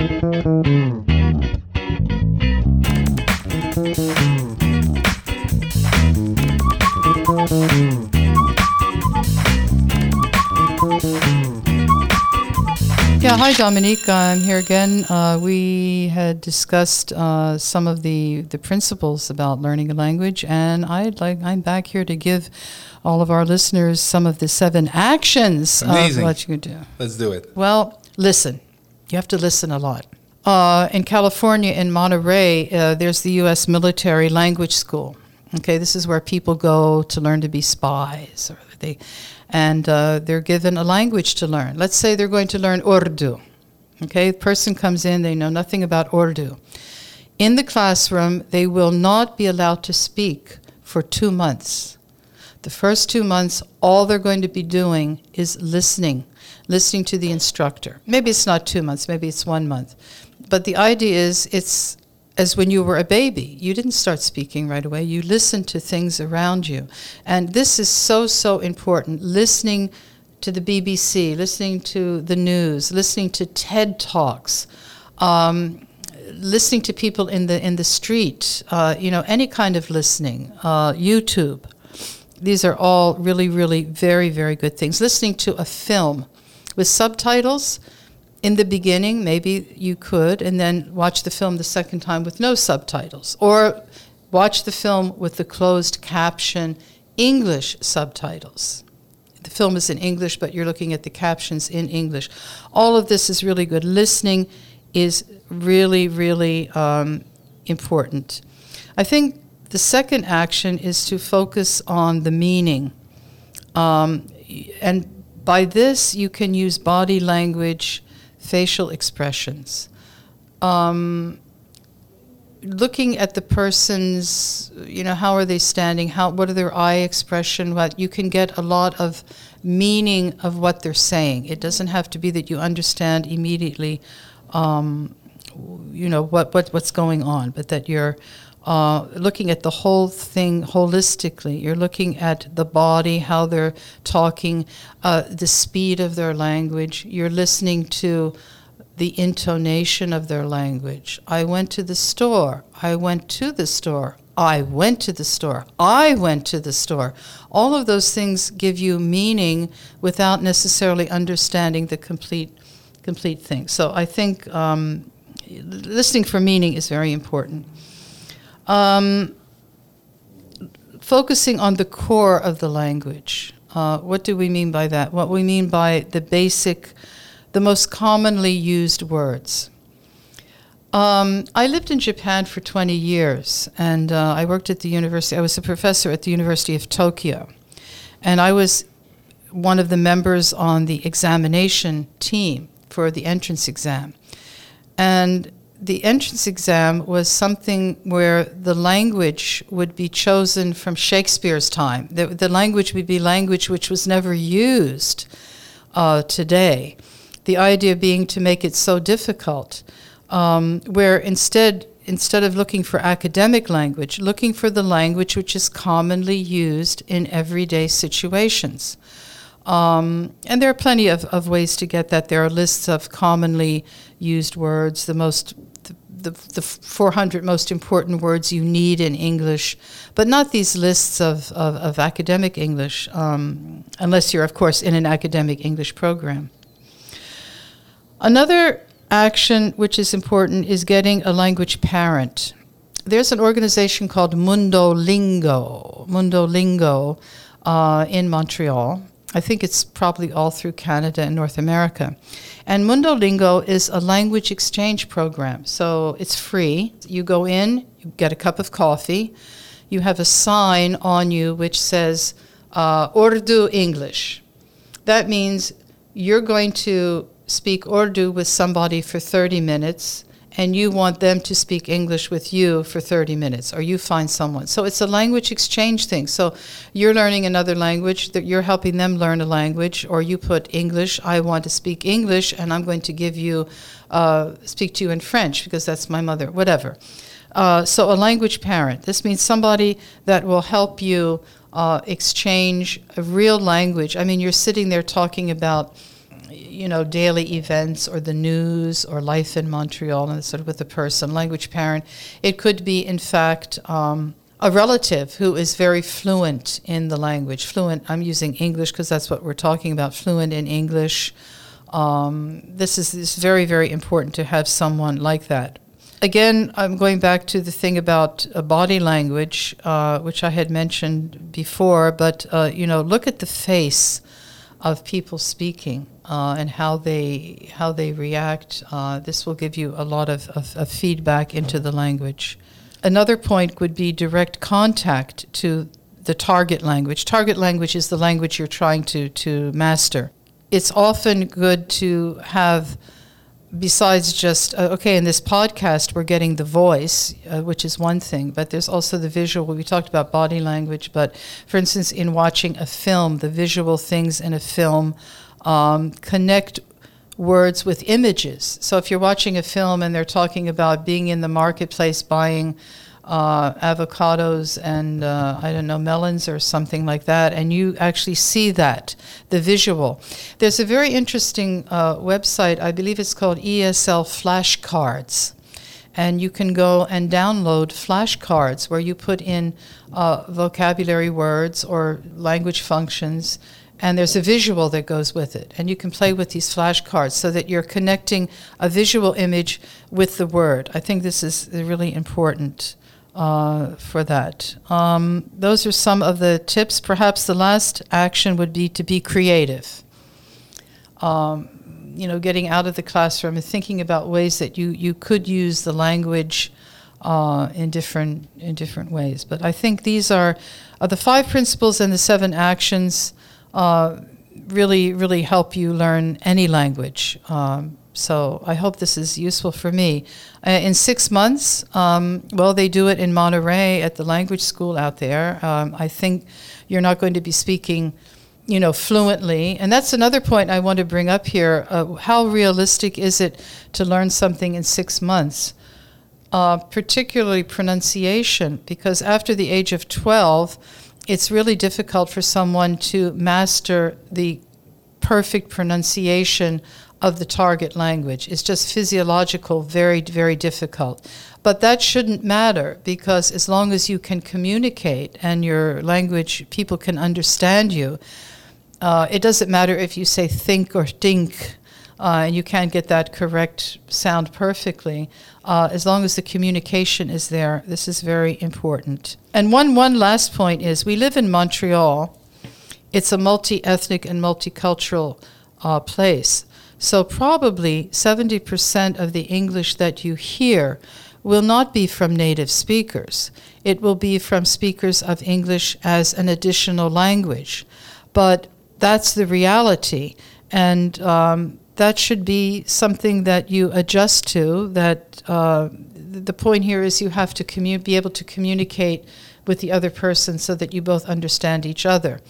Yeah, hi Dominique. I'm here again. Uh, we had discussed uh, some of the, the principles about learning a language, and I'd like I'm back here to give all of our listeners some of the seven actions Amazing. of what you can do. Let's do it. Well, listen. You have to listen a lot. Uh, in California, in Monterey, uh, there's the U.S. Military Language School. Okay, this is where people go to learn to be spies, or they, and uh, they're given a language to learn. Let's say they're going to learn Urdu. Okay, the person comes in, they know nothing about Urdu. In the classroom, they will not be allowed to speak for two months. The first two months, all they're going to be doing is listening, listening to the instructor. Maybe it's not two months, maybe it's one month. But the idea is it's as when you were a baby. You didn't start speaking right away, you listened to things around you. And this is so, so important listening to the BBC, listening to the news, listening to TED Talks. Um, listening to people in the in the street, uh, you know, any kind of listening, uh, YouTube. These are all really, really very, very good things. Listening to a film with subtitles in the beginning, maybe you could, and then watch the film the second time with no subtitles, or watch the film with the closed caption English subtitles. The film is in English, but you're looking at the captions in English. All of this is really good. Listening is really, really um, important. I think the second action is to focus on the meaning. Um, and by this, you can use body language, facial expressions. Um, looking at the person's, you know, how are they standing? How what are their eye expression? What you can get a lot of meaning of what they're saying. It doesn't have to be that you understand immediately, um, you know, what, what what's going on, but that you're uh, looking at the whole thing holistically. You're looking at the body, how they're talking, uh, the speed of their language. You're listening to the intonation of their language. I went to the store. I went to the store. I went to the store. I went to the store. All of those things give you meaning without necessarily understanding the complete complete thing. So I think um, listening for meaning is very important. Um, focusing on the core of the language. Uh, what do we mean by that? What we mean by the basic, the most commonly used words. Um, I lived in Japan for 20 years, and uh, I worked at the university. I was a professor at the University of Tokyo, and I was one of the members on the examination team for the entrance exam. And the entrance exam was something where the language would be chosen from Shakespeare's time. The, the language would be language which was never used uh, today. The idea being to make it so difficult, um, where instead instead of looking for academic language, looking for the language which is commonly used in everyday situations. Um, and there are plenty of, of ways to get that. There are lists of commonly used words, the most the, the 400 most important words you need in English, but not these lists of, of, of academic English, um, unless you're, of course, in an academic English program. Another action which is important is getting a language parent. There's an organization called Mundo Lingo, Mundo Lingo uh, in Montreal. I think it's probably all through Canada and North America. And Mundo Lingo is a language exchange program. So it's free. You go in, you get a cup of coffee, you have a sign on you which says uh, Urdu English. That means you're going to speak Urdu with somebody for 30 minutes and you want them to speak English with you for 30 minutes, or you find someone. So it's a language exchange thing. So you're learning another language, that you're helping them learn a language, or you put English, I want to speak English, and I'm going to give you, uh, speak to you in French because that's my mother, whatever. Uh, so a language parent. This means somebody that will help you uh, exchange a real language. I mean, you're sitting there talking about you know, daily events or the news or life in Montreal and sort of with a person, language parent. It could be, in fact, um, a relative who is very fluent in the language. Fluent, I'm using English because that's what we're talking about, fluent in English. Um, this, is, very, very important to have someone like that. Again, I'm going back to the thing about uh, body language, uh, which I had mentioned before, but uh, you know, look at the face of people speaking uh, and how they how they react. Uh, this will give you a lot of, of, of, feedback into the language. Another point would be direct contact to the target language. Target language is the language you're trying to, to master. It's often good to have besides just uh, okay in this podcast we're getting the voice uh, which is one thing but there's also the visual. We talked about body language but for instance in watching a film the visual things in a film um, connect words with images. So if you're watching a film and they're talking about being in the marketplace buying uh, avocados and uh, I don't know melons or something like that, and you actually see that the visual. There's a very interesting uh, website. I believe it's called ESL Flashcards. And you can go and download flashcards where you put in uh, vocabulary words or language functions, and there's a visual that goes with it. And you can play with these flashcards so that you're connecting a visual image with the word. I think this is really important uh, for that. Um, those are some of the tips. Perhaps the last action would be to be creative. Um, you know, getting out of the classroom and thinking about ways that you, you could use the language uh, in different in different ways. But I think these are, the five principles and the seven actions. Uh, really, really help you learn any language. Um, so I hope this is useful for me. Uh, in six months, um, well, they do it in Monterey at the language school out there. Um, I think you're not going to be speaking, you know, fluently. And that's another point I want to bring up here. Uh, how realistic is it to learn something in six months? Uh, particularly pronunciation, because after the age of 12, it's really difficult for someone to master the perfect pronunciation of the target language. It's just physiological, very, very difficult. But that shouldn't matter because as long as you can communicate and your language, people can understand you, uh, it doesn't matter if you say think or think. Uh, and you can't get that correct sound perfectly. Uh, as long as the communication is there, this is very important. And one, one last point is we live in Montreal. It's a multi ethnic and multicultural uh, place. So, probably 70% of the English that you hear will not be from native speakers. It will be from speakers of English as an additional language. But that's the reality. And um, that should be something that you adjust to. That uh, the point here is you have to be able to communicate with the other person so that you both understand each other.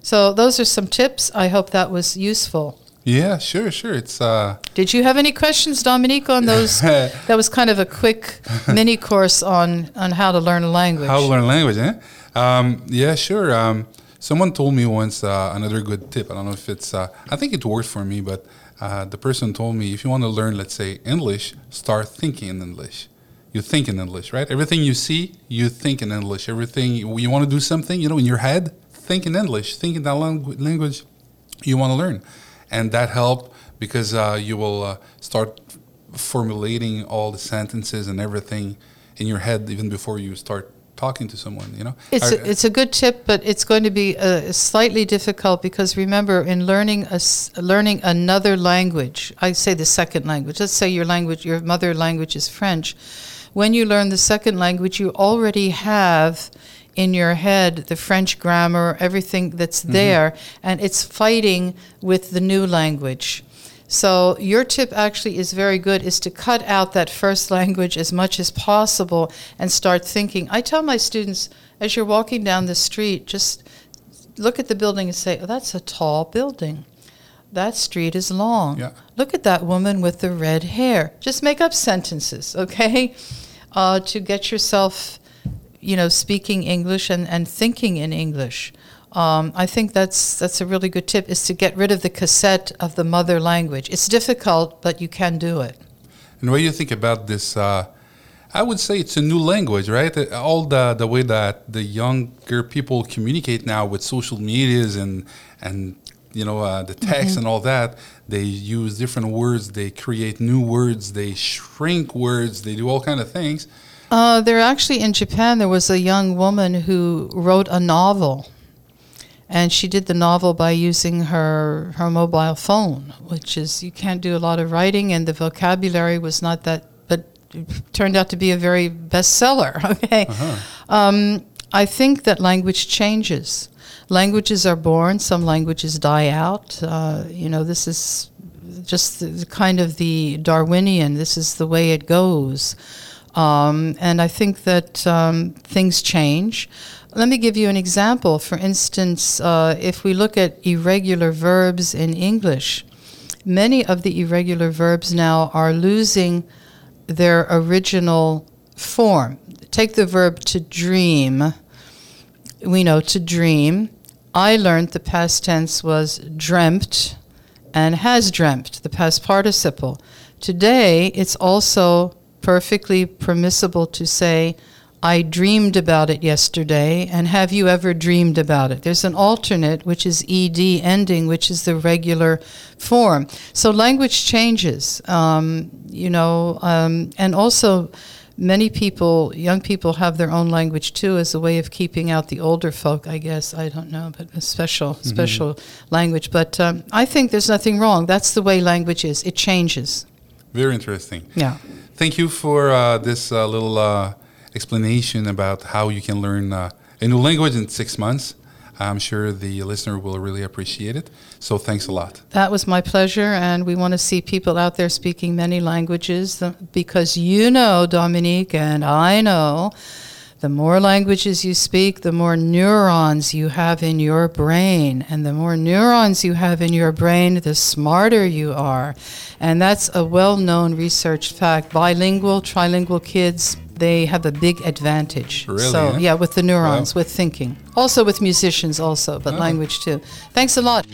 So, those are some tips. I hope that was useful. Yeah, sure, sure. It's. Uh, Did you have any questions, Dominique, on those? that was kind of a quick mini course on on how to learn a language. How to learn language, eh? Um, yeah, sure. Um, someone told me once uh, another good tip. I don't know if it's. Uh, I think it worked for me, but uh, the person told me if you want to learn, let's say English, start thinking in English. You think in English, right? Everything you see, you think in English. Everything you want to do something, you know, in your head, think in English. Think in that language you want to learn and that helped because uh, you will uh, start formulating all the sentences and everything in your head even before you start talking to someone you know? It's a, it's a good tip but it's going to be uh, slightly difficult because remember in learning a, learning another language i say the second language let's say your language your mother language is french. When you learn the second language you already have in your head the French grammar, everything that's mm-hmm. there, and it's fighting with the new language. So your tip actually is very good is to cut out that first language as much as possible and start thinking. I tell my students as you're walking down the street just look at the building and say, "Oh, that's a tall building." That street is long. Yeah. Look at that woman with the red hair. Just make up sentences, okay? Uh, to get yourself you know, speaking English and, and thinking in English. Um, I think that's that's a really good tip is to get rid of the cassette of the mother language. It's difficult, but you can do it. And what do you think about this? Uh, I would say it's a new language, right? All the the way that the younger people communicate now with social medias and and you know uh, the text Mm-hmm. and all that. They use different words. They create new words. They shrink words. They do all kind of things. Uh, there actually in Japan there was a young woman who wrote a novel, and she did the novel by using her her mobile phone, which is you can't do a lot of writing, and the vocabulary was not that, but turned out to be a very bestseller. Okay, um, I think that language changes. Languages are born. Some languages die out. Uh, you know, this is just the kind of the Darwinian. This is the way it goes. Um, and I think that um, things change. Let me give you an example. For instance, uh, if we look at irregular verbs in English, many of the irregular verbs now are losing their original form. Take the verb to dream. We know to dream. I learned the past tense was dreamt and has dreamt, the past participle. Today, it's also perfectly permissible to say, I dreamed about it yesterday, and have you ever dreamed about it? There's an alternate, which is ed ending, which is the regular form. So language changes, um, you know, um, and also many people, young people, have their own language too, as a way of keeping out the older folk. I guess I don't know, but a special, special language. But um, I think there's nothing wrong. That's the way language is. It changes. Very interesting. Yeah. Thank you for uh, this uh, little uh, explanation about how you can learn uh, a new language in six months. I'm sure the listener will really appreciate it. So thanks a lot. That was my pleasure, and we want to see people out there speaking many languages because you know, Dominique, and I know, the more languages you speak, the more neurons you have in your brain. And the more neurons you have in your brain, the smarter you are. And that's a well known research fact. Bilingual, trilingual kids, they have a big advantage. Really, So, eh? yeah, with the neurons, Wow. with thinking. Also with musicians, also, but Oh. language too. Thanks a lot.